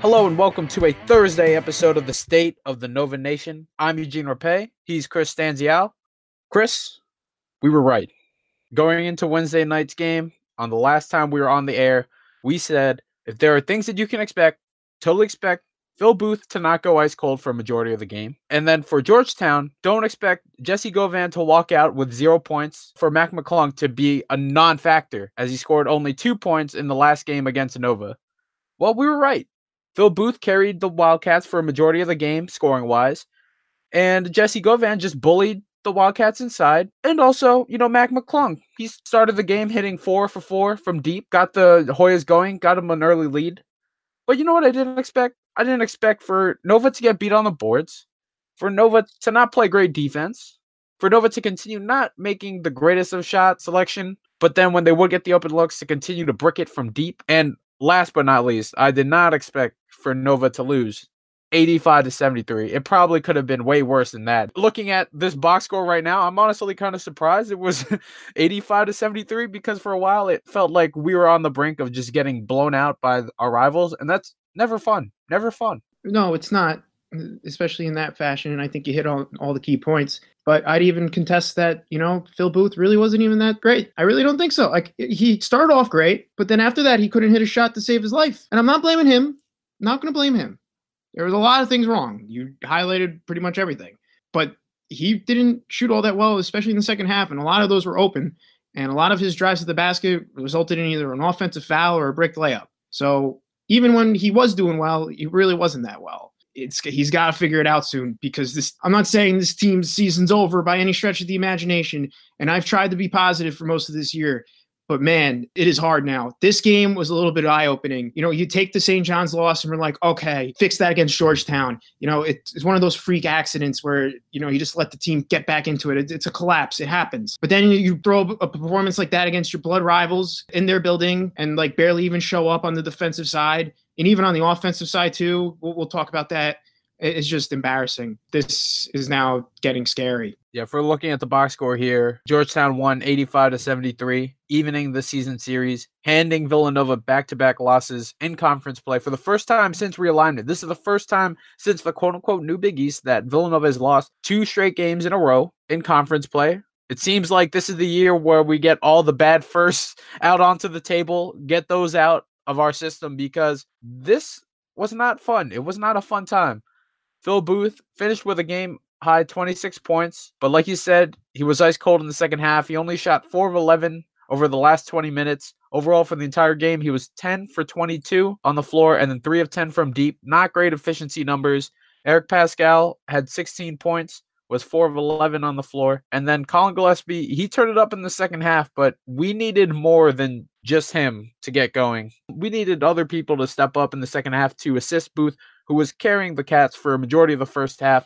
Hello and welcome to a Thursday episode of the State of the Nova Nation. I'm Eugene Rapay. He's Chris Stanzial. Chris, we were right. Going into Wednesday night's game, on the last time we were on the air, we said if there are things that you can expect, totally expect Phil Booth to not go ice cold for a majority of the game. And then for Georgetown, don't expect Jessie Govan to walk out with zero points, for Mac McClung to be a non factor as he scored only two points in the last game against Nova. Well, we were right. Phil Booth carried the Wildcats for a majority of the game, scoring wise. And Jessie Govan just bullied the Wildcats inside. And also, you know, Mac McClung. He started the game hitting four for four from deep, got the Hoyas going, got him an early lead. But you know what I didn't expect? I didn't expect for Nova to get beat on the boards, for Nova to not play great defense, for Nova to continue not making the greatest of shot selection, but then when they would get the open looks to continue to brick it from deep. And last but not least, I did not expect for Nova to lose 85 to 73. It probably could have been way worse than that. Looking at this box score right now, I'm honestly kind of surprised it was 85 to 73 because for a while it felt like we were on the brink of just getting blown out by our rivals, and that's never fun. Never fun. No, it's not, especially in that fashion. And I think you hit on all the key points. But I'd even contest that, you know, Phil Booth really wasn't even that great. I really don't think so. Like he started off great, but then after that, he couldn't hit a shot to save his life. And I'm not blaming him. Not going to blame him. There was a lot of things wrong. You highlighted pretty much everything, but he didn't shoot all that well, especially in the second half. And a lot of those were open. And a lot of his drives to the basket resulted in either an offensive foul or a brick layup. So even when he was doing well, he really wasn't that well. It's he's got to figure it out soon because this. I'm not saying this team's season's over by any stretch of the imagination, and I've tried to be positive for most of this year. But man, it is hard now. This game was a little bit eye opening. You know, you take the St. John's loss and we're like, okay, fix that against Georgetown. You know, it's one of those freak accidents where, you know, you just let the team get back into it. It's a collapse. It happens. But then you throw a performance like that against your blood rivals in their building and like barely even show up on the defensive side and even on the offensive side too. We'll, we'll talk about that it's just embarrassing. This is now getting scary. Yeah, if we're looking at the box score here, Georgetown won 85 to 73, evening the season series, handing Villanova back-to-back losses in conference play for the first time since realignment. This is the first time since the quote-unquote new Big East that Villanova has lost two straight games in a row in conference play. It seems like this is the year where we get all the bad firsts out onto the table, get those out of our system because this was not fun. It was not a fun time. Phil Booth finished with a game high 26 points, but like you said, he was ice cold in the second half. He only shot 4 of 11 over the last 20 minutes. Overall, for the entire game, he was 10 for 22 on the floor and then 3 of 10 from deep. Not great efficiency numbers. Eric Paschall had 16 points, was 4 of 11 on the floor. And then Collin Gillespie, he turned it up in the second half, but we needed more than just him to get going. We needed other people to step up in the second half to assist Booth, who was carrying the Cats for a majority of the first half.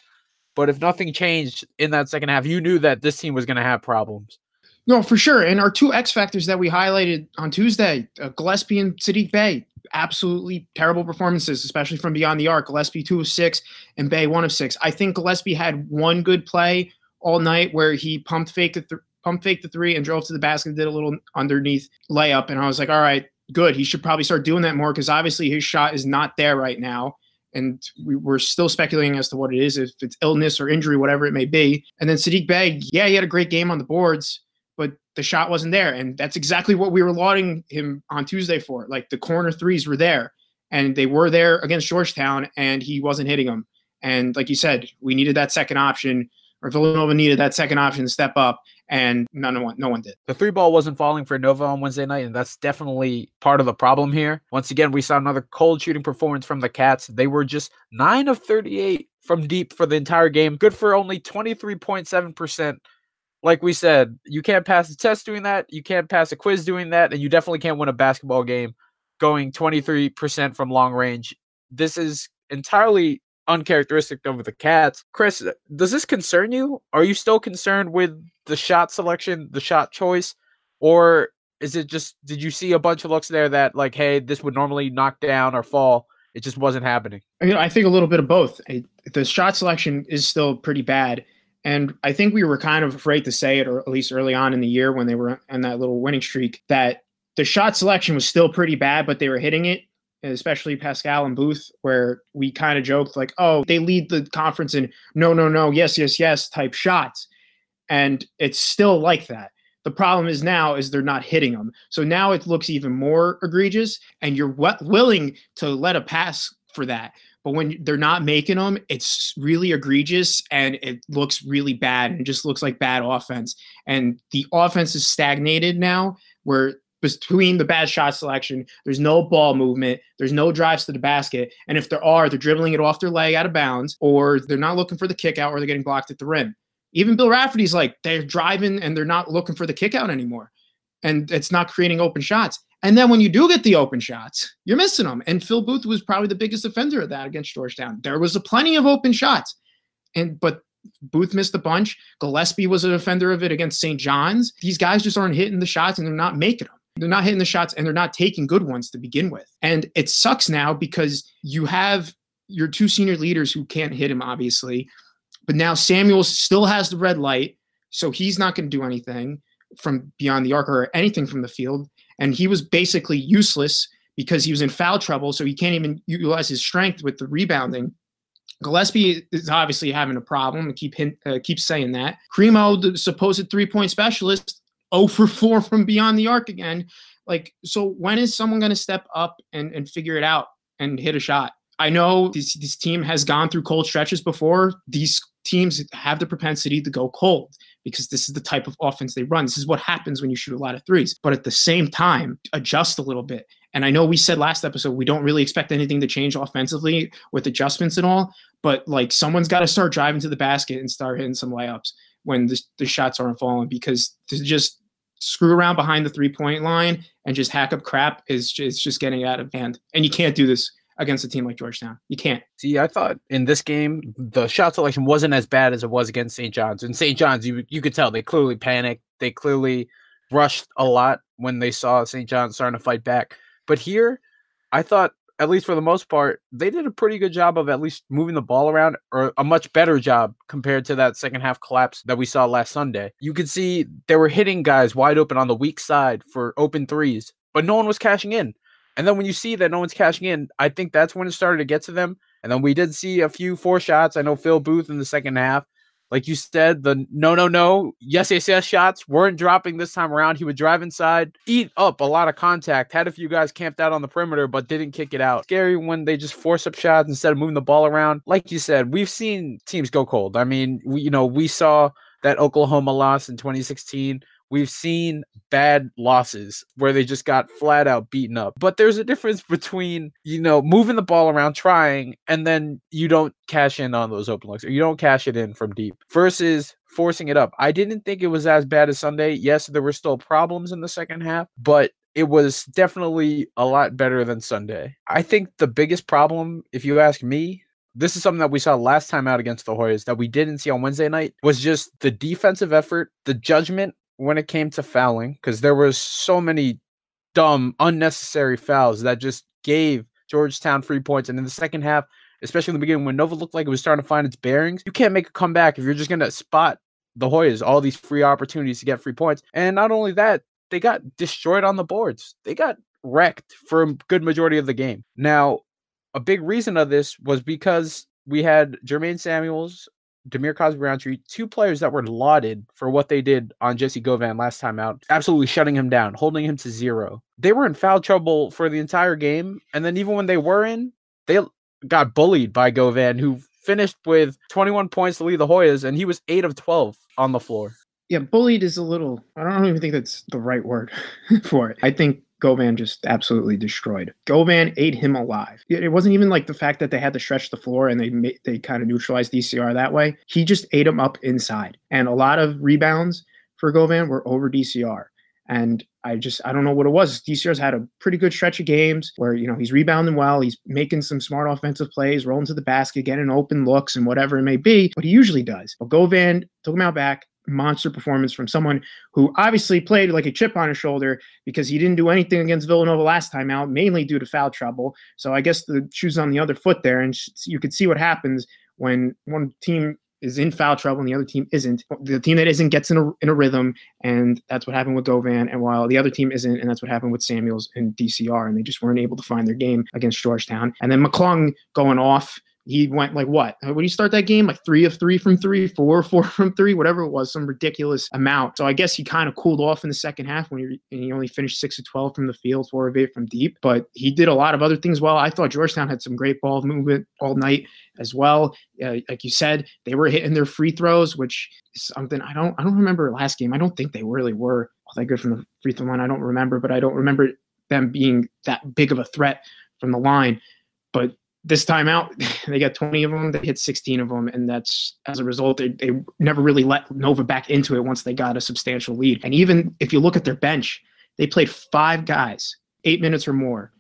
But if nothing changed in that second half, you knew that this team was going to have problems. No, for sure. And our two X factors that we highlighted on Tuesday, uh, Gillespie and Saddiq Bey, absolutely terrible performances, especially from beyond the arc. Gillespie two of six and Bey one of six. I think Gillespie had one good play all night where he pumped fake the th- fake the three and drove to the basket, did a little underneath layup, and I was like, all right, good. He should probably start doing that more because obviously his shot is not there right now and we, are still speculating as to what it is, if it's illness or injury, whatever it may be. And then Saddiq Bey, yeah, he had a great game on the boards, but the shot wasn't there. And that's exactly what we were lauding him on Tuesday for. Like the corner threes were there and they were there against Georgetown and he wasn't hitting them. And like you said, we needed that second option or Villanova needed that second option to step up and none one no one did. The three ball wasn't falling for Nova on Wednesday night, and that's definitely part of the problem here. Once again, we saw another cold shooting performance from the Cats. They were just nine of 38 from deep for the entire game, good for only 23.7%. Like we said, you can't pass a test doing that, you can't pass a quiz doing that, and you definitely can't win a basketball game going 23% from long range. This is entirely uncharacteristic of the Cats. Chris, uh, does this concern you? Are you still concerned with the shot selection, the shot choice, or is it just did you see a bunch of looks there that like, hey, this would normally knock down or fall? It just wasn't happening. You know, I think a little bit of both. The shot selection is still pretty bad. And I think we were kind of afraid to say it, or at least early on in the year when they were in that little winning streak, that the shot selection was still pretty bad, but they were hitting it especially Paschall and Booth, where we kind of joked like, oh, they lead the conference in no, no, no, yes, yes, yes type shots. And it's still like that. The problem is now is they're not hitting them. So now it looks even more egregious, and you're w- willing to let a pass for that. But when they're not making them, it's really egregious and it looks really bad and just looks like bad offense. And the offense is stagnated now, where between the bad shot selection. There's no ball movement. There's no drives to the basket. And if there are, they're dribbling it off their leg out of bounds, or they're not looking for the kick out, or they're getting blocked at the rim. Even Bill Raftery's like, they're driving and they're not looking for the kick out anymore. And it's not creating open shots. And then when you do get the open shots, you're missing them. And Phil Booth was probably the biggest offender of that against Georgetown. There was a plenty of open shots. And but Booth missed a bunch. Gillespie was a defender of it against St. John's. These guys just aren't hitting the shots and they're not making them. They're not hitting the shots and they're not taking good ones to begin with. And it sucks now because you have your two senior leaders who can't hit him, obviously. But now Samuels still has the red light, so he's not going to do anything from beyond the arc or anything from the field. And he was basically useless because he was in foul trouble, so he can't even utilize his strength with the rebounding. Gillespie is obviously having a problem. I keep hint, uh, keep saying that. Cremo, the supposed three point specialist, 0 for 4 from beyond the arc again. Like, so when is someone going to step up and, and figure it out and hit a shot? I know this, this team has gone through cold stretches before. These teams have the propensity to go cold because this is the type of offense they run. This is what happens when you shoot a lot of threes. But at the same time, adjust a little bit. And I know we said last episode we don't really expect anything to change offensively with adjustments and all, but like someone's got to start driving to the basket and start hitting some layups when the, the shots aren't falling because to just screw around behind the three point line and just hack up crap is just, just getting out of hand. And you can't do this against a team like Georgetown. You can't. See, I thought in this game the shot selection wasn't as bad as it was against St. John's. In St. John's, you you could tell they clearly panicked. They clearly rushed a lot when they saw St. John's starting to fight back. But here, I thought at least for the most part, they did a pretty good job of at least moving the ball around, or a much better job compared to that second half collapse that we saw last Sunday. You could see they were hitting guys wide open on the weak side for open threes, but no one was cashing in. And then when you see that no one's cashing in, I think that's when it started to get to them. And then we did see a few four shots. I know Phil Booth in the second half like you said, the no, no, no, yes, yes, yes shots weren't dropping this time around. He would drive inside, eat up a lot of contact, had a few guys camped out on the perimeter, but didn't kick it out. Scary when they just force up shots instead of moving the ball around. Like you said, we've seen teams go cold. I mean, we, you know, we saw that Oklahoma loss in 2016 We've seen bad losses where they just got flat out beaten up. But there's a difference between, you know, moving the ball around, trying, and then you don't cash in on those open looks or you don't cash it in from deep versus forcing it up. I didn't think it was as bad as Sunday. Yes, there were still problems in the second half, but it was definitely a lot better than Sunday. I think the biggest problem, if you ask me, this is something that we saw last time out against the Hoyas that we didn't see on Wednesday night was just the defensive effort, the judgment when it came to fouling because there was so many dumb, unnecessary fouls that just gave Georgetown free points. And in the second half, especially in the beginning when Nova looked like it was starting to find its bearings, you can't make a comeback if you're just going to spot the Hoyas all these free opportunities to get free points. And not only that, they got destroyed on the boards. They got wrecked for a good majority of the game. Now, a big reason of this was because we had Jermaine Samuels Dhamir Cosby Roundtree, two players that were lauded for what they did on Jessie Govan last time out, absolutely shutting him down, holding him to zero. They were in foul trouble for the entire game. And then even when they were in, they got bullied by Govan, who finished with 21 points to lead the Hoyas, and he was 8 of 12 on the floor. Yeah, bullied is a little, I don't even think that's the right word for it. I think Govan just absolutely destroyed. Govan ate him alive. It wasn't even like the fact that they had to stretch the floor and they they kind of neutralized DCR that way. He just ate him up inside. And a lot of rebounds for Govan were over DCR. And I just I don't know what it was. DCR's had a pretty good stretch of games where you know he's rebounding well, he's making some smart offensive plays, rolling to the basket, getting open looks and whatever it may be. But he usually does. But Govan took him out back, monster performance from someone who obviously played like a chip on his shoulder because he didn't do anything against Villanova last time out, mainly due to foul trouble. So I guess the shoe's on the other foot there, and you could see what happens when one team is in foul trouble and the other team isn't. The team that isn't gets in a, in a rhythm, and that's what happened with Govan. And while the other team isn't, and that's what happened with Samuels and DCR, and they just weren't able to find their game against Georgetown. And then McClung going off he went like what? When you start that game, like three of three from three, four four from three, whatever it was, some ridiculous amount. So I guess he kind of cooled off in the second half when he, he only finished six of twelve from the field, four of eight from deep. But he did a lot of other things well. I thought Georgetown had some great ball movement all night as well. Uh, like you said, they were hitting their free throws, which is something I don't I don't remember last game. I don't think they really were all that good from the free throw line. I don't remember, but I don't remember them being that big of a threat from the line. But this time out, they got 20 of them. They hit 16 of them. And that's as a result, they, they never really let Nova back into it once they got a substantial lead. And even if you look at their bench, they played five guys, eight minutes or more.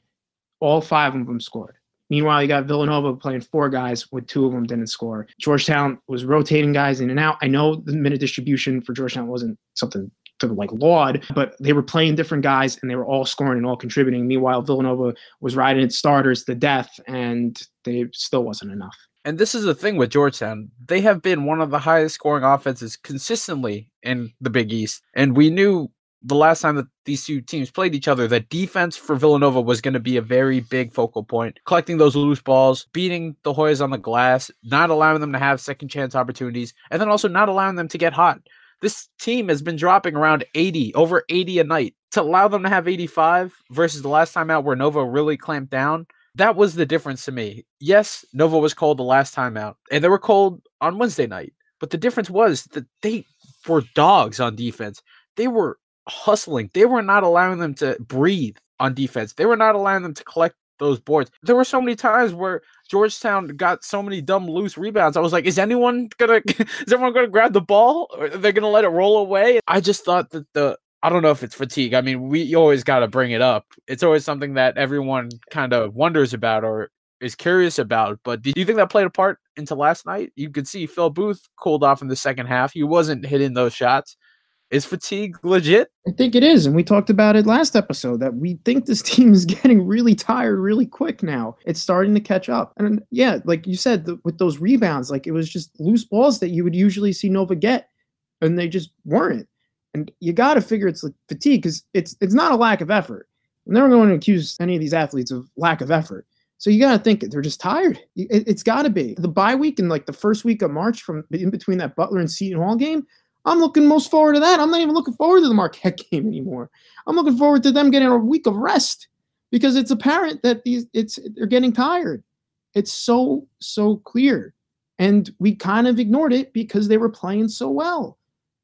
All five of them scored. Meanwhile, you got Villanova playing four guys with two of them didn't score. Georgetown was rotating guys in and out. I know the minute distribution for Georgetown wasn't something to like laud, but they were playing different guys and they were all scoring and all contributing. Meanwhile, Villanova was riding its starters to death and they still wasn't enough. And this is the thing with Georgetown. They have been one of the highest scoring offenses consistently in the Big East. And we knew the last time that these two teams played each other that defense for Villanova was going to be a very big focal point. Collecting those loose balls, beating the Hoyas on the glass, not allowing them to have second chance opportunities, and then also not allowing them to get hot. This team has been dropping around 80, over 80 a night. To allow them to have 85 versus the last time out where Nova really clamped down, that was the difference to me. Yes, Nova was cold the last time out, and they were cold on Wednesday night. But the difference was that they were dogs on defense. They were hustling. They were not allowing them to breathe on defense. They were not allowing them to collect those boards. There were so many times where Georgetown got so many dumb loose rebounds. I was like, is anyone gonna is everyone gonna grab the ball? Or they're gonna let it roll away? I just thought that the I don't know if it's fatigue. I mean, we always gotta bring it up. It's always something that everyone kind of wonders about or is curious about. But do you think that played a part into last night? You could see Phil Booth cooled off in the second half. He wasn't hitting those shots. Is fatigue legit? I think it is. And we talked about it last episode that we think this team is getting really tired really quick now. It's starting to catch up. And yeah, like you said, the, with those rebounds, like it was just loose balls that you would usually see Nova get, and they just weren't. And you got to figure it's like fatigue because it's it's not a lack of effort. I'm never going to accuse any of these athletes of lack of effort. So you got to think they're just tired. It, has got to be the bye week and like the first week of March from in between that Butler and Seton Hall game. I'm looking most forward to that. I'm not even looking forward to the Marquette game anymore. I'm looking forward to them getting a week of rest because it's apparent that these it's they're getting tired. It's so so clear. And we kind of ignored it because they were playing so well.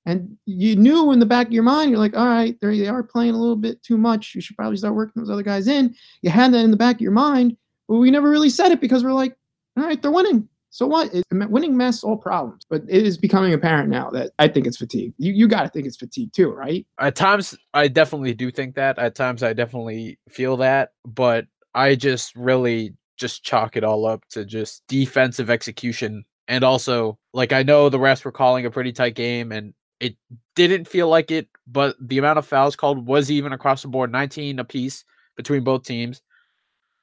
And you knew in the back of your mind, you're like, all right, they are playing a little bit too much. You should probably start working those other guys in. You had that in the back of your mind, but we never really said it because we're like, all right, they're winning. So what? Winning masks all problems, but it is becoming apparent now that I think it's fatigue. You you got to think it's fatigue too, right? At times, I definitely do think that. At times, I definitely feel that, but I just really just chalk it all up to just defensive execution, and also like I know the refs were calling a pretty tight game, and it didn't feel like it, but the amount of fouls called was even across the board, 19 apiece between both teams.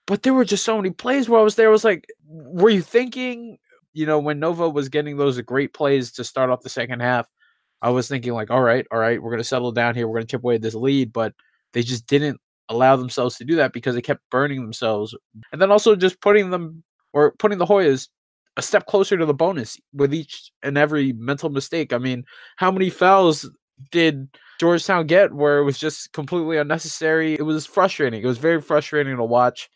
But there were just so many plays where I was there. I was like, were you thinking, you know, when Nova was getting those great plays to start off the second half, I was thinking like, all right, all right, we're gonna settle down here. We're gonna chip away this lead, but they just didn't allow themselves to do that because they kept burning themselves, and then also just putting them or putting the Hoyas a step closer to the bonus with each and every mental mistake. I mean, how many fouls did Georgetown get where it was just completely unnecessary? It was frustrating. It was very frustrating to watch.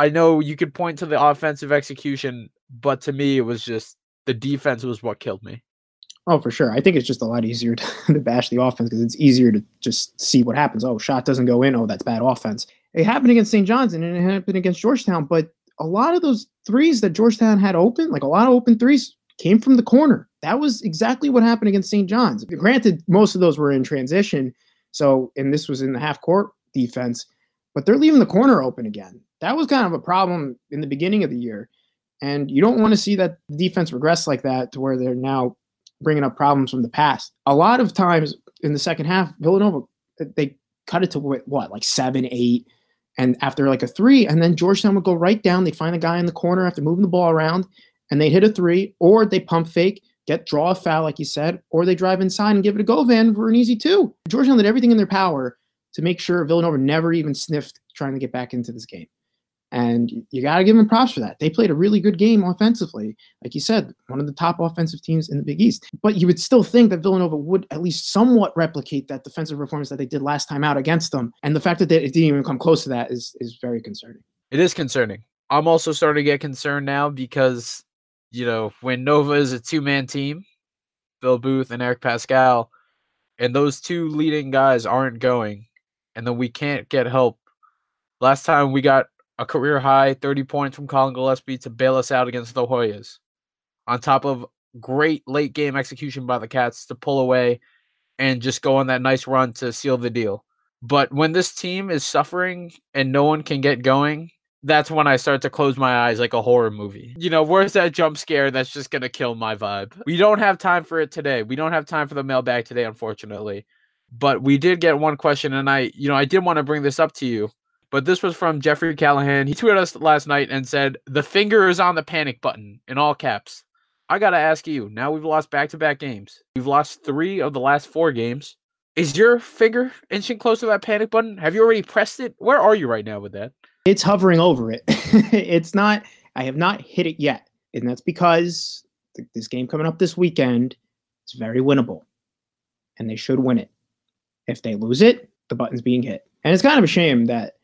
I know you could point to the offensive execution, but to me, it was just the defense was what killed me. Oh, for sure. I think it's just a lot easier to, to bash the offense because it's easier to just see what happens. Oh, shot doesn't go in. Oh, that's bad offense. It happened against St. John's and it happened against Georgetown, but a lot of those threes that Georgetown had open, like a lot of open threes, came from the corner. That was exactly what happened against St. John's. Granted, most of those were in transition. So, and this was in the half court defense, but they're leaving the corner open again. That was kind of a problem in the beginning of the year. And you don't want to see that defense regress like that to where they're now bringing up problems from the past. A lot of times in the second half, Villanova, uh, they cut it to what, like seven, eight, and after like a three, and then Georgetown would go right down. They'd find a guy in the corner after moving the ball around, and they'd hit a three, or they pump fake, get draw a foul, like you said, or they drive inside and give it a Govan for an easy two. Georgetown did everything in their power to make sure Villanova never even sniffed trying to get back into this game. And you got to give them props for that. They played a really good game offensively. Like you said, one of the top offensive teams in the Big East. But you would still think that Villanova would at least somewhat replicate that defensive performance that they did last time out against them. And the fact that they, didn't even come close to that is, is very concerning. It is concerning. I'm also starting to get concerned now because, you know, when Nova is a two man team, Phil Booth and Eric Paschall, and those two leading guys aren't going, and then we can't get help. Last time we got a career high 30 points from Collin Gillespie to bail us out against the Hoyas, on top of great late game execution by the Cats to pull away and just go on that nice run to seal the deal. But when this team is suffering and no one can get going, that's when I start to close my eyes like a horror movie. You know, where's that jump scare that's just going to kill my vibe? We don't have time for it today. We don't have time for the mailbag today, unfortunately. But we did get one question, and I, you know, I did want to bring this up to you. But this was from Jeffrey Callahan. He tweeted us last night and said, The finger is on the panic button in all caps. I got to ask you now we've lost back to back games. We've lost three of the last four games. Is your finger inching close to that panic button? Have you already pressed it? Where are you right now with that? It's hovering over it. it's not, I have not hit it yet. And that's because this game coming up this weekend is very winnable. And they should win it. If they lose it, the button's being hit. And it's kind of a shame that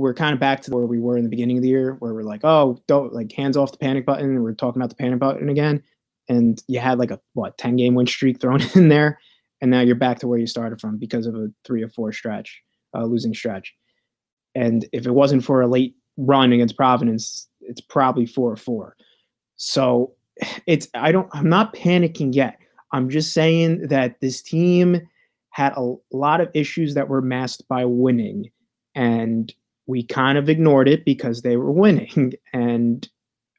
we're kind of back to where we were in the beginning of the year, where we're like, oh, don't like hands off the panic button. And we're talking about the panic button again. And you had like a what 10 game win streak thrown in there. And now you're back to where you started from because of a three or four stretch, uh, losing stretch. And if it wasn't for a late run against Providence, it's probably four or four. So it's, I don't, I'm not panicking yet. I'm just saying that this team had a lot of issues that were masked by winning. And we kind of ignored it because they were winning. And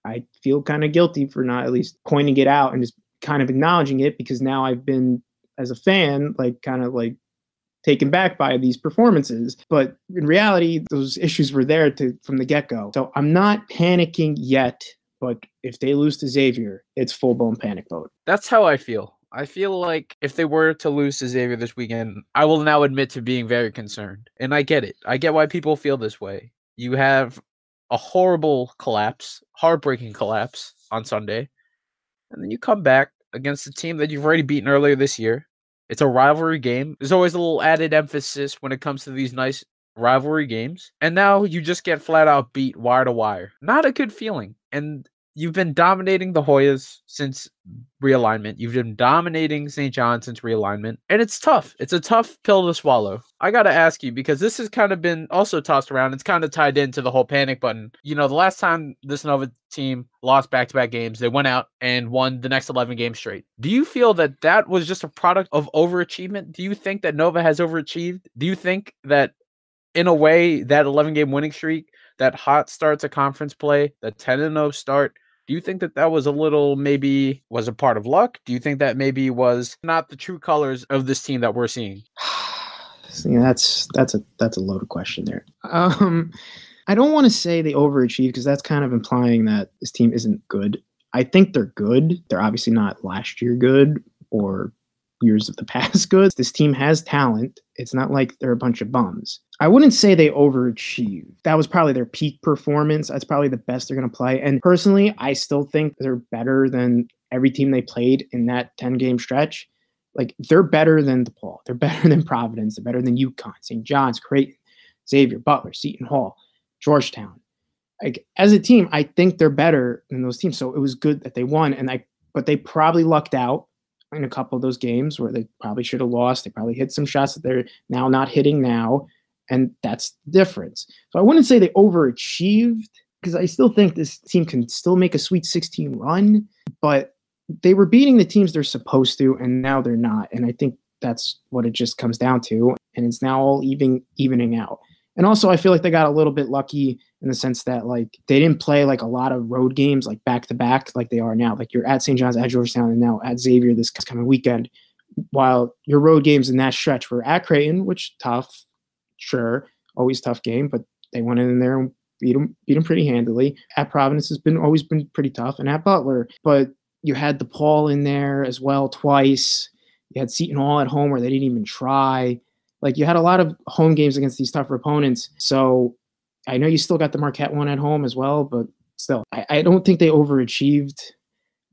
I feel kind of guilty for not at least pointing it out and just kind of acknowledging it because now I've been, as a fan, like kind of like taken back by these performances. But in reality, those issues were there to from the get go. So I'm not panicking yet. But if they lose to Xavier, it's full blown panic mode. That's how I feel. I feel like if they were to lose to Xavier this weekend, I will now admit to being very concerned. And I get it. I get why people feel this way. You have a horrible collapse, heartbreaking collapse on Sunday. And then you come back against a team that you've already beaten earlier this year. It's a rivalry game. There's always a little added emphasis when it comes to these nice rivalry games. And now you just get flat out beat wire to wire. Not a good feeling. And you've been dominating the Hoyas since realignment. You've been dominating St. John since realignment. And it's tough. It's a tough pill to swallow. I got to ask you because this has kind of been also tossed around. It's kind of tied into the whole panic button. You know, the last time this Nova team lost back to back games, they went out and won the next 11 games straight. Do you feel that that was just a product of overachievement? Do you think that Nova has overachieved? Do you think that in a way that 11 game winning streak that hot start to conference play, the 10 0 start, do you think that that was a little maybe was a part of luck? Do you think that maybe was not the true colors of this team that we're seeing? yeah, that's that's a that's a loaded question there. Um, I don't want to say they overachieved because that's kind of implying that this team isn't good. I think they're good. They're obviously not last year good or years of the past good. This team has talent. It's not like they're a bunch of bums. I wouldn't say they overachieved. That was probably their peak performance. That's probably the best they're going to play. And personally, I still think they're better than every team they played in that 10 game stretch. Like they're better than DePaul. They're better than Providence. They're better than UConn, St. John's, Creighton, Xavier, Butler, Seton Hall, Georgetown. Like as a team, I think they're better than those teams. So it was good that they won. And I, but they probably lucked out in a couple of those games where they probably should have lost. They probably hit some shots that they're now not hitting now. And that's the difference. So I wouldn't say they overachieved because I still think this team can still make a Sweet 16 run, but they were beating the teams they're supposed to, and now they're not. And I think that's what it just comes down to. And it's now all even evening out. And also, I feel like they got a little bit lucky in the sense that like they didn't play like a lot of road games like back to back like they are now. Like you're at St. John's, at Georgetown, and now at Xavier this coming weekend. While your road games in that stretch were at Creighton, which tough, sure, always tough game, but they went in there and beat them, beat them pretty handily. At Providence has been always been pretty tough, and at Butler, but you had DePaul in there as well twice. You had Seton Hall at home where they didn't even try. Like you had a lot of home games against these tougher opponents. So I know you still got the Marquette one at home as well, but still, I, I don't think they overachieved,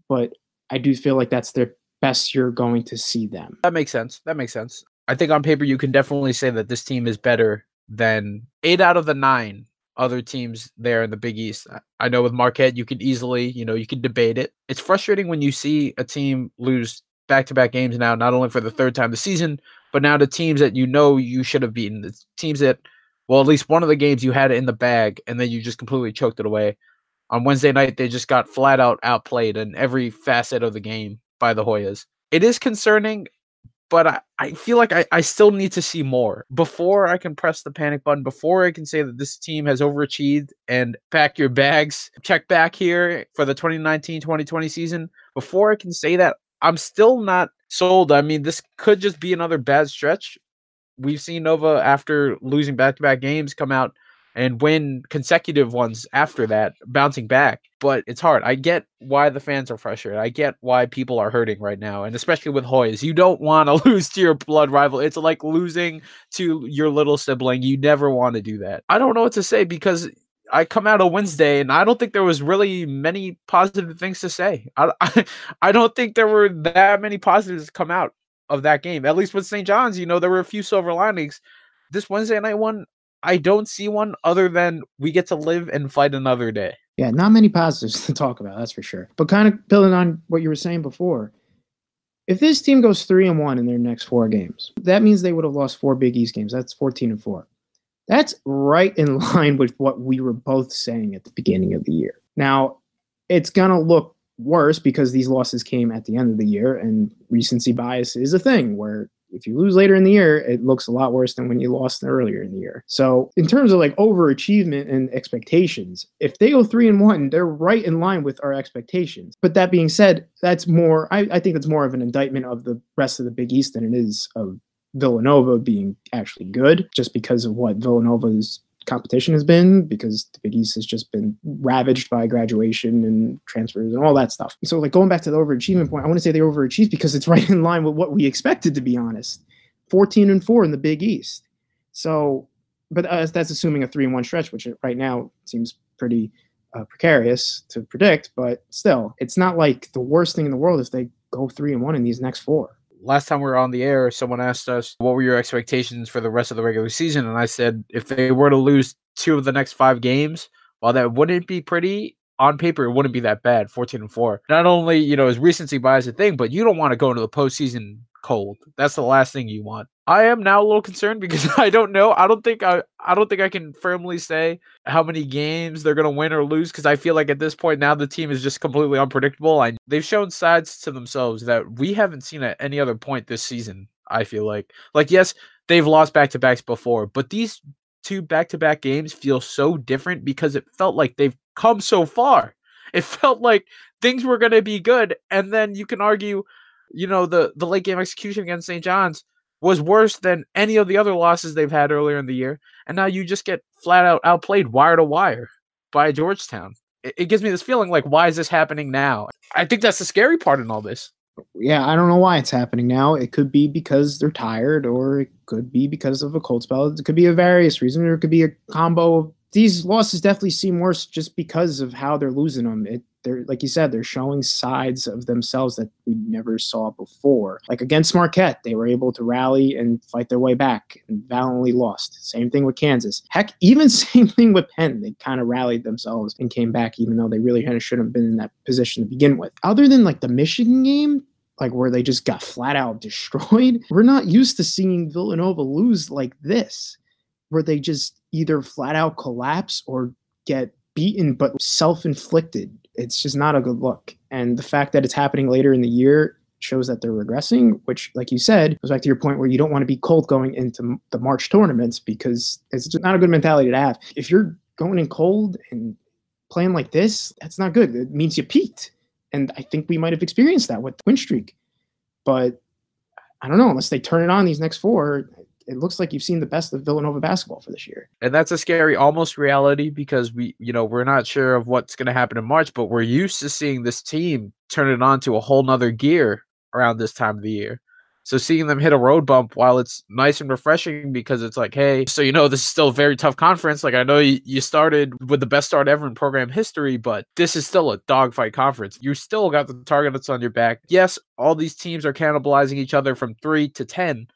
but I do feel like that's their best you're going to see them. That makes sense. That makes sense. I think on paper you can definitely say that this team is better than eight out of the nine other teams there in the Big East. I know with Marquette you could easily, you know, you could debate it. It's frustrating when you see a team lose back-to-back games now, not only for the third time this season, but now the teams that you know you should have beaten, the teams that, well, at least one of the games you had it in the bag, and then you just completely choked it away. On Wednesday night, they just got flat out outplayed in every facet of the game by the Hoyas. It is concerning, but I, I feel like I, I still need to see more before I can press the panic button, before I can say that this team has overachieved and pack your bags, check back here for the 2019 2020 season. Before I can say that, I'm still not sold. I mean, this could just be another bad stretch. We've seen Nova after losing back to back games come out and win consecutive ones after that, bouncing back. But it's hard. I get why the fans are frustrated. I get why people are hurting right now, and especially with Hoyas. You don't want to lose to your blood rival. It's like losing to your little sibling. You never want to do that. I don't know what to say because I come out of Wednesday and I don't think there was really many positive things to say. I, I, I don't think there were that many positives come out of that game. At least with St. John's, you know, there were a few silver linings. This Wednesday night one, I don't see one other than we get to live and fight another day. Yeah, not many positives to talk about, that's for sure. But kind of building on what you were saying before, if this team goes three and one in their next four games, that means they would have lost four Big East games. That's 14 and four. That's right in line with what we were both saying at the beginning of the year. Now, it's going to look worse because these losses came at the end of the year, and recency bias is a thing where if you lose later in the year, it looks a lot worse than when you lost earlier in the year. So, in terms of like overachievement and expectations, if they go three and one, they're right in line with our expectations. But that being said, that's more, I, I think that's more of an indictment of the rest of the Big East than it is of Villanova being actually good just because of what Villanova's competition has been because the Big East has just been ravaged by graduation and transfers and all that stuff. So like going back to the overachievement point, I want to say they overachieved because it's right in line with what we expected to be honest. 14 and 4 in the Big East. So but uh, that's assuming a 3 and 1 stretch which right now seems pretty uh, precarious to predict, but still, it's not like the worst thing in the world if they go 3 and 1 in these next 4 last time we were on the air, someone asked us what were your expectations for the rest of the regular season, and I said if they were to lose two of the next five games, while that wouldn't be pretty on paper, it wouldn't be that bad. Fourteen and four. Not only you know is recency bias a thing, but you don't want to go into the postseason cold. That's the last thing you want. I am now a little concerned because I don't know. I don't think I I don't think I can firmly say how many games they're going to win or lose because I feel like at this point now the team is just completely unpredictable. I they've shown sides to themselves that we haven't seen at any other point this season. I feel like like yes, they've lost back-to-backs before, but these two back-to-back games feel so different because it felt like they've come so far. It felt like things were going to be good and then you can argue you know the the late game execution against St. John's was worse than any of the other losses they've had earlier in the year, and now you just get flat out outplayed wire to wire by Georgetown. It, it gives me this feeling like, why is this happening now? I think that's the scary part in all this. yeah, I don't know why it's happening now. It could be because they're tired, or it could be because of a cold spell. It could be a various reason, or it could be a combo these losses definitely seem worse just because of how they're losing them. It, they're like you said, they're showing sides of themselves that we never saw before. Like against Marquette, they were able to rally and fight their way back and valiantly lost. Same thing with Kansas. Heck, even same thing with Penn. They kind of rallied themselves and came back, even though they really kind of shouldn't have been in that position to begin with. Other than like the Michigan game, like where they just got flat out destroyed. We're not used to seeing Villanova lose like this, where they just either flat out collapse or get beaten but self-inflicted. It's just not a good look. And the fact that it's happening later in the year shows that they're regressing, which, like you said, goes back to your point where you don't want to be cold going into the March tournaments because it's just not a good mentality to have. If you're going in cold and playing like this, that's not good. It means you peaked. And I think we might have experienced that with the win streak. But I don't know, unless they turn it on these next four, it looks like you've seen the best of Villanova basketball for this year. And that's a scary almost reality because we, you know, we're not sure of what's going to happen in March, but we're used to seeing this team turn it on to a whole nother gear around this time of the year. So seeing them hit a road bump while it's nice and refreshing because it's like, hey, so you know this is still a very tough conference. Like I know you, started with the best start ever in program history, but this is still a dogfight conference. You still got the target that's on your back. Yes, all these teams are cannibalizing each other from three to ten,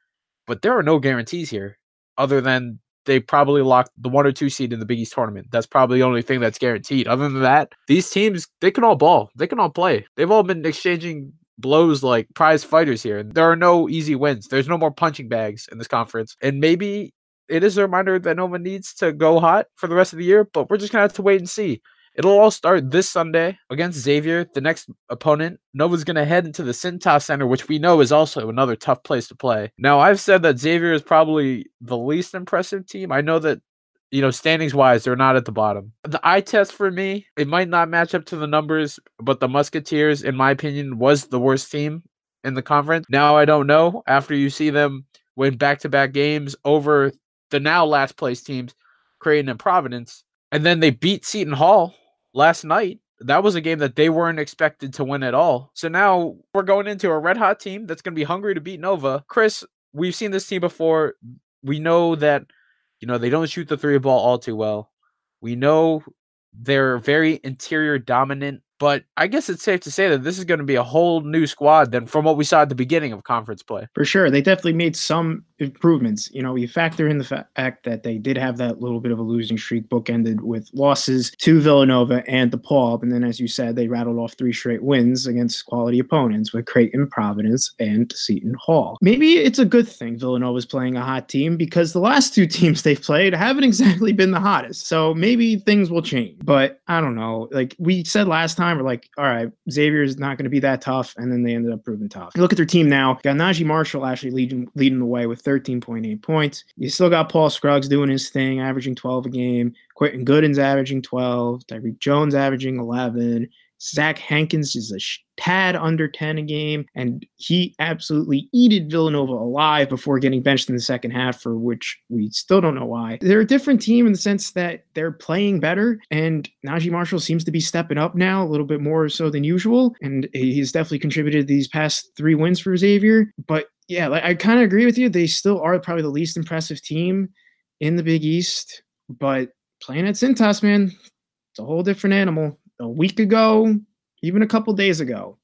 but there are no guarantees here other than they probably locked the one or two seed in the Big East tournament. That's probably the only thing that's guaranteed. Other than that, these teams they can all ball. They can all play. They've all been exchanging blows like prize fighters here. And there are no easy wins. There's no more punching bags in this conference. And maybe it is a reminder that Nova needs to go hot for the rest of the year, but we're just going to have to wait and see. It'll all start this Sunday against Xavier, the next opponent. Nova's going to head into the Cintas Center, which we know is also another tough place to play. Now, I've said that Xavier is probably the least impressive team. I know that you know, standings wise, they're not at the bottom. The eye test for me, it might not match up to the numbers, but the Musketeers, in my opinion, was the worst team in the conference. Now I don't know. After you see them win back to back games over the now last place teams, Creighton and Providence, and then they beat Seton Hall last night. That was a game that they weren't expected to win at all. So now we're going into a red hot team that's going to be hungry to beat Nova. Chris, we've seen this team before. We know that you know, they don't shoot the three ball all too well. We know they're very interior dominant but I guess it's safe to say that this is going to be a whole new squad than from what we saw at the beginning of conference play. For sure. They definitely made some improvements. You know, you factor in the fact that they did have that little bit of a losing streak bookended with losses to Villanova and DePaul. And then, as you said, they rattled off three straight wins against quality opponents with Creighton, Providence, and Seton Hall. Maybe it's a good thing Villanova's playing a hot team because the last two teams they've played haven't exactly been the hottest. So maybe things will change. But I don't know. Like we said last time, time we're like, all right, Xavier is not going to be that tough, and then they ended up proving tough. You look at their team now. Got Naji Marshall actually leading leading the way with 13.8 points. You still got Paul Scruggs doing his thing, averaging 12 a game. Quentin Goodin's averaging 12. Tyrique Jones averaging 11. Zach Hankins is a tad under 10 a game, and he absolutely eated Villanova alive before getting benched in the second half, for which we still don't know why. They're a different team in the sense that they're playing better, and Naji Marshall seems to be stepping up now a little bit more so than usual, and he's definitely contributed these past three wins for Xavier. But yeah, like, I kind of agree with you. They still are probably the least impressive team in the Big East, but playing at Cintas, man, it's a whole different animal a week ago, even a couple days ago,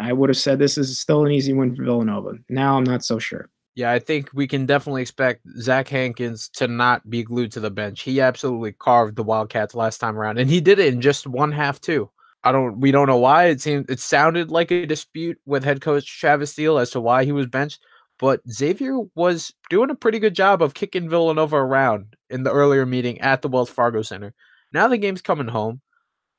I would have said this is still an easy win for Villanova. Now I'm not so sure. Yeah, I think we can definitely expect Zach Hankins to not be glued to the bench. He absolutely carved the Wildcats last time around, and he did it in just one half too. I don't we don't know why. It seemed it sounded like a dispute with head coach Travis Steele as to why he was benched, but Xavier was doing a pretty good job of kicking Villanova around in the earlier meeting at the Wells Fargo Center. Now the game's coming home.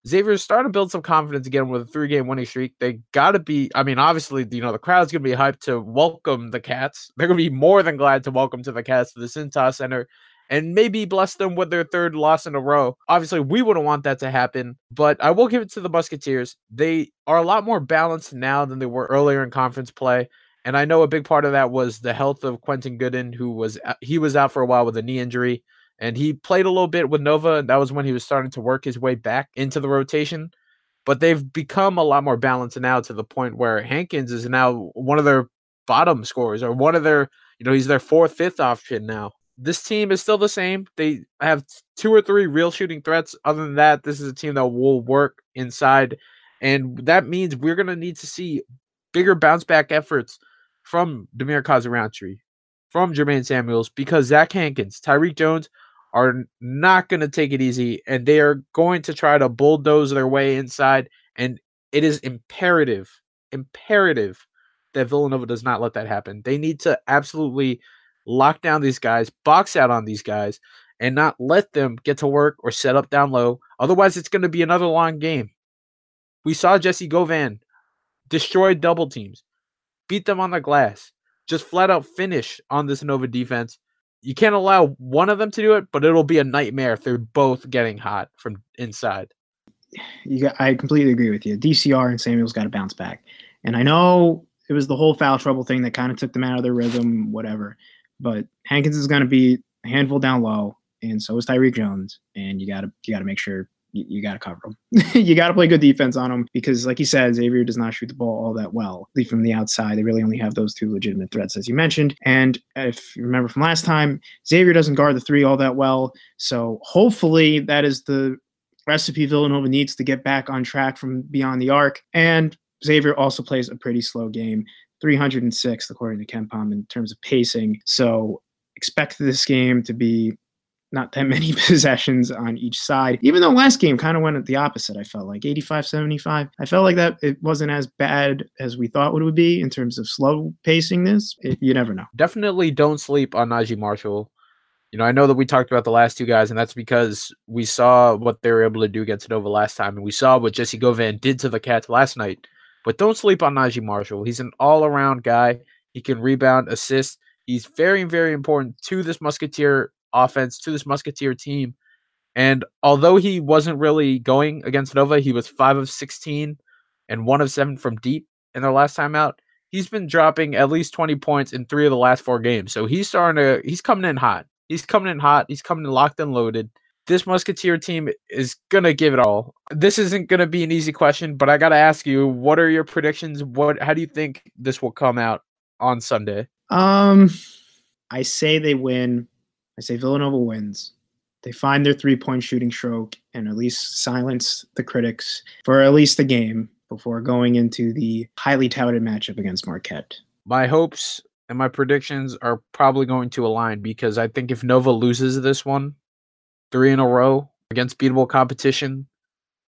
Xavier's starting to build some confidence again with a three game winning streak. They got to be, I mean, obviously, you know, the crowd's going to be hyped to welcome the Cats. They're going to be more than glad to welcome to the Cats to the Cintas Center and maybe bless them with their third loss in a row. Obviously, we wouldn't want that to happen, but I will give it to the Musketeers. They are a lot more balanced now than they were earlier in conference play. And I know a big part of that was the health of Quentin Goodin, who was uh, he was out for a while with a knee injury and he played a little bit with Nova. And that was when he was starting to work his way back into the rotation. but they've become a lot more balanced now to the point where Hankins is now one of their bottom scorers or one of their, you know, he's their fourth, fifth option now. This team is still the same. They have two or three real shooting threats. Other than that, this is a team that will work inside. And that means we're going to need to see bigger bounce back efforts from Dhamir Cosby Roundtree, from Jermaine Samuels, because Zach Hankins, Tyrique Jones are not going to take it easy and they are going to try to bulldoze their way inside. And it is imperative, imperative that Villanova does not let that happen. They need to absolutely lock down these guys, box out on these guys, and not let them get to work or set up down low. Otherwise, it's going to be another long game. We saw Jessie Govan destroy double teams, beat them on the glass, just flat out finish on this Nova defense. You can't allow one of them to do it, but it'll be a nightmare if they're both getting hot from inside. Got, I completely agree with you. DCR and Samuel's got to bounce back. And I know it was the whole foul trouble thing that kind of took them out of their rhythm, whatever. But Hankins is going to be a handful down low, and so is Tyrique Jones. And you got to you got to make sure you, you got to cover them. you got to play good defense on them because, like you said, Xavier does not shoot the ball all that well. From the outside, they really only have those two legitimate threats, as you mentioned. And if you remember from last time, Xavier doesn't guard the three all that well. So hopefully that is the recipe Villanova needs to get back on track from beyond the arc. And Xavier also plays a pretty slow game. 306th according to KenPom in terms of pacing. So expect this game to be not that many possessions on each side. Even though last game kind of went at the opposite, I felt like 85 75. I felt like that it wasn't as bad as we thought it would be in terms of slow pacing this. It, you never know. Definitely don't sleep on Naji Marshall. You know, I know that we talked about the last two guys, and that's because we saw what they were able to do against Nova last time, and we saw what Jessie Govan did to the Cats last night. But don't sleep on Naji Marshall. He's an all around guy. He can rebound, assist. He's very, very important to this Musketeer offense, to this Musketeer team. And although he wasn't really going against Nova, he was five of 16 and one of seven from deep in their last time out. He's been dropping at least 20 points in three of the last four games. So he's starting to, he's coming in hot. He's coming in hot. He's coming in locked and loaded this Musketeer team is gonna give it all. This isn't gonna be an easy question, but I gotta ask you, what are your predictions? What how do you think this will come out on Sunday? Um I say they win. I say Villanova wins. They find their three point shooting stroke and at least silence the critics for at least the game before going into the highly touted matchup against Marquette. My hopes and my predictions are probably going to align because I think if Nova loses this one, three in a row against beatable competition,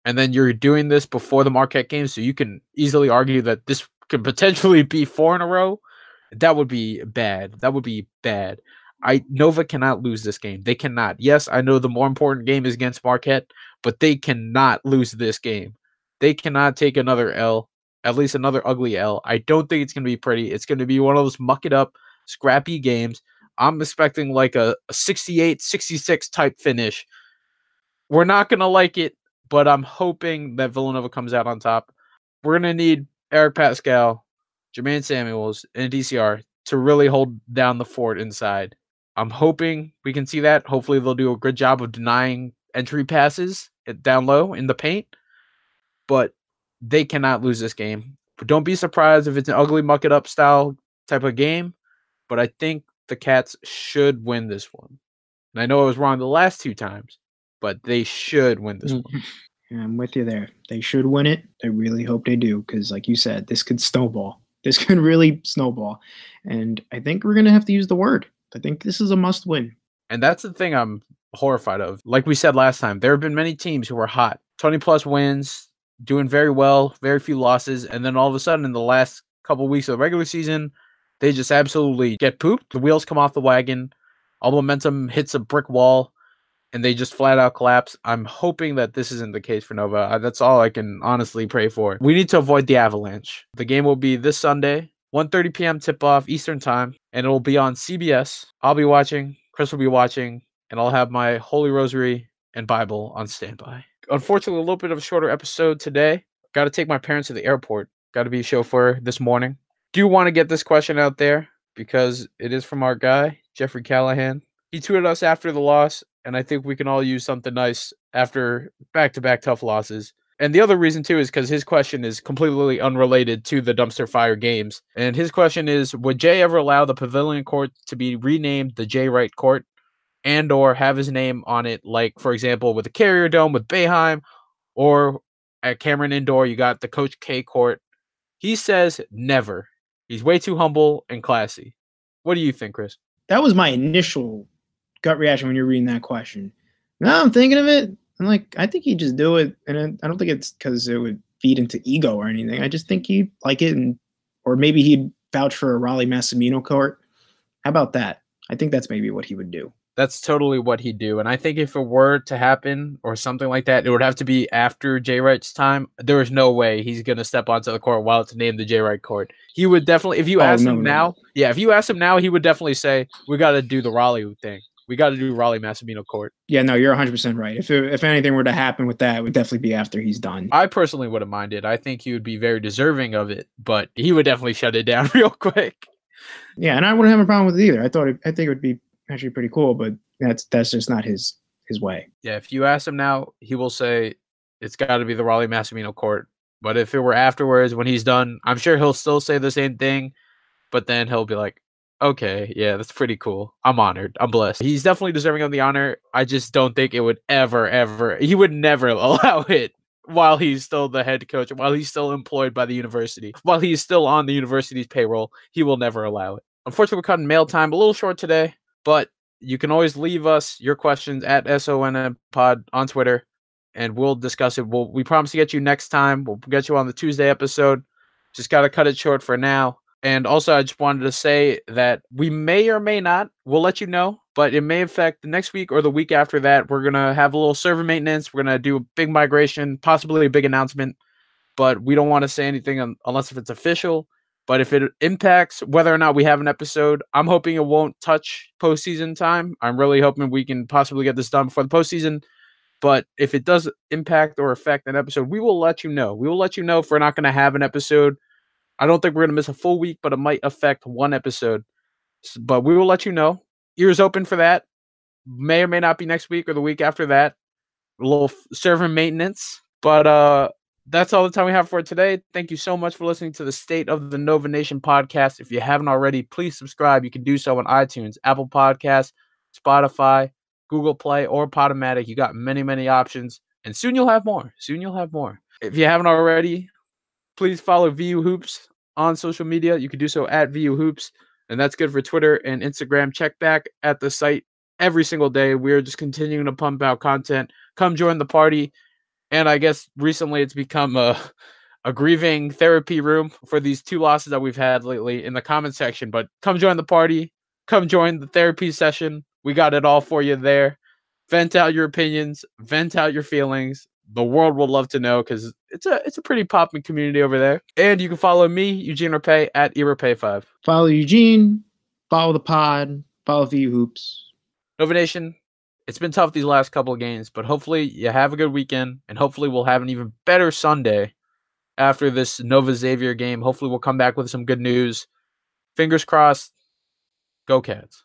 and then you're doing this before the Marquette game, so you can easily argue that this could potentially be four in a row. That would be bad. That would be bad. I Nova cannot lose this game. They cannot. Yes, I know the more important game is against Marquette, but they cannot lose this game. They cannot take another L, at least another ugly L. I don't think it's going to be pretty. It's going to be one of those muck it up, scrappy games I'm expecting like a, a 68, 66 type finish. We're not going to like it, but I'm hoping that Villanova comes out on top. We're going to need Eric Paschall, Jermaine Samuels, and DCR to really hold down the fort inside. I'm hoping we can see that. Hopefully, they'll do a good job of denying entry passes down low in the paint, but they cannot lose this game. But don't be surprised if it's an ugly muck it up style type of game. But I think the Cats should win this one. And I know I was wrong the last two times, but they should win this one. Mm-hmm. I'm with you there. They should win it. I really hope they do because, like you said, this could snowball. This could really snowball. And I think we're going to have to use the word. I think this is a must win. And that's the thing I'm horrified of. Like we said last time, there have been many teams who are hot 20 plus wins, doing very well, very few losses. And then all of a sudden, in the last couple weeks of the regular season, they just absolutely get pooped. The wheels come off the wagon. All momentum hits a brick wall and they just flat out collapse. I'm hoping that this isn't the case for Nova. That's all I can honestly pray for. We need to avoid the avalanche. The game will be this Sunday, 1:30 p.m. tip off Eastern Time, and it'll be on CBS. I'll be watching, Chris will be watching, and I'll have my Holy Rosary and Bible on standby. Unfortunately, a little bit of a shorter episode today. Got to take my parents to the airport. Got to be a chauffeur this morning do you want to get this question out there because it is from our guy, Jeffrey Callahan. He tweeted us after the loss, and I think we can all use something nice after back to back tough losses. And the other reason too is because his question is completely unrelated to the dumpster fire games. And his question is Would Jay ever allow the Pavilion Court to be renamed the Jay Wright Court and or have his name on it, like for example with the Carrier Dome with Boeheim, or at Cameron Indoor, you got the Coach K Court. He says never. He's way too humble and classy. What do you think, Chris? That was my initial gut reaction when you're reading that question. Now I'm thinking of it. I'm like, I think he'd just do it, and I don't think it's because it would feed into ego or anything. I just think he'd like it, and or maybe he'd vouch for a Rollie Massimino court. How about that? I think that's maybe what he would do. That's totally what he'd do. And I think if it were to happen or something like that, it would have to be after Jay Wright's time. There is no way he's going to step onto the court while it's named the Jay Wright court. He would definitely, if you oh, ask no, him no, now, yeah, if you ask him now, he would definitely say, we got to do the Rollie thing. We got to do Rollie Massimino court. Yeah, no, you're 100% right. If, it, if anything were to happen with that, it would definitely be after he's done. I personally wouldn't mind it. I think he would be very deserving of it, but he would definitely shut it down real quick. Yeah, and I wouldn't have a problem with it either. I thought it, I think it would be actually pretty cool, but that's that's just not his his way. Yeah, if you ask him now, he will say it's got to be the Rollie Massimino court. But if it were afterwards when he's done, I'm sure he'll still say the same thing, but then he'll be like, "Okay, yeah, that's pretty cool. I'm honored. I'm blessed. He's definitely deserving of the honor. I just don't think it would ever ever he would never allow it while he's still the head coach, while he's still employed by the university, while he's still on the university's payroll, he will never allow it. Unfortunately, we're cutting mail time a little short today, but you can always leave us your questions at SON Pod on Twitter, and we'll discuss it. We'll we promise to get you next time. We'll get you on the Tuesday episode. Just got to cut it short for now. And also, I just wanted to say that we may or may not, we'll let you know, but it may affect the next week or the week after that. We're going to have a little server maintenance. We're going to do a big migration, possibly a big announcement, but we don't want to say anything unless if it's official. But if it impacts whether or not we have an episode, I'm hoping it won't touch postseason time. I'm really hoping we can possibly get this done before the postseason. But if it does impact or affect an episode, we will let you know. We will let you know if we're not going to have an episode. I don't think we're going to miss a full week, but it might affect one episode. But we will let you know. Ears open for that. May or may not be next week or the week after that. A little server maintenance. But uh that's all the time we have for today. Thank you so much for listening to the State of the Nova Nation podcast. If you haven't already, please subscribe. You can do so on iTunes, Apple Podcasts, Spotify, Google Play, or Podomatic. You got many, many options, and soon you'll have more. Soon you'll have more. If you haven't already, please follow VU Hoops on social media. You can do so at VU Hoops, and that's good for Twitter and Instagram. Check back at the site every single day. We're just continuing to pump out content. Come join the party and I guess recently it's become a a grieving therapy room for these two losses that we've had lately in the comment section. But come join the party, come join the therapy session. We got it all for you there. Vent out your opinions, vent out your feelings. The world will love to know because it's a it's a pretty popping community over there. And you can follow me, Eugene Repay, at eRapay5. Follow Eugene, follow the pod, follow VU Hoops. Nova Nation, it's been tough these last couple of games, but hopefully you have a good weekend, and hopefully we'll have an even better Sunday after this Nova Xavier game. Hopefully we'll come back with some good news. Fingers crossed. Go Cats.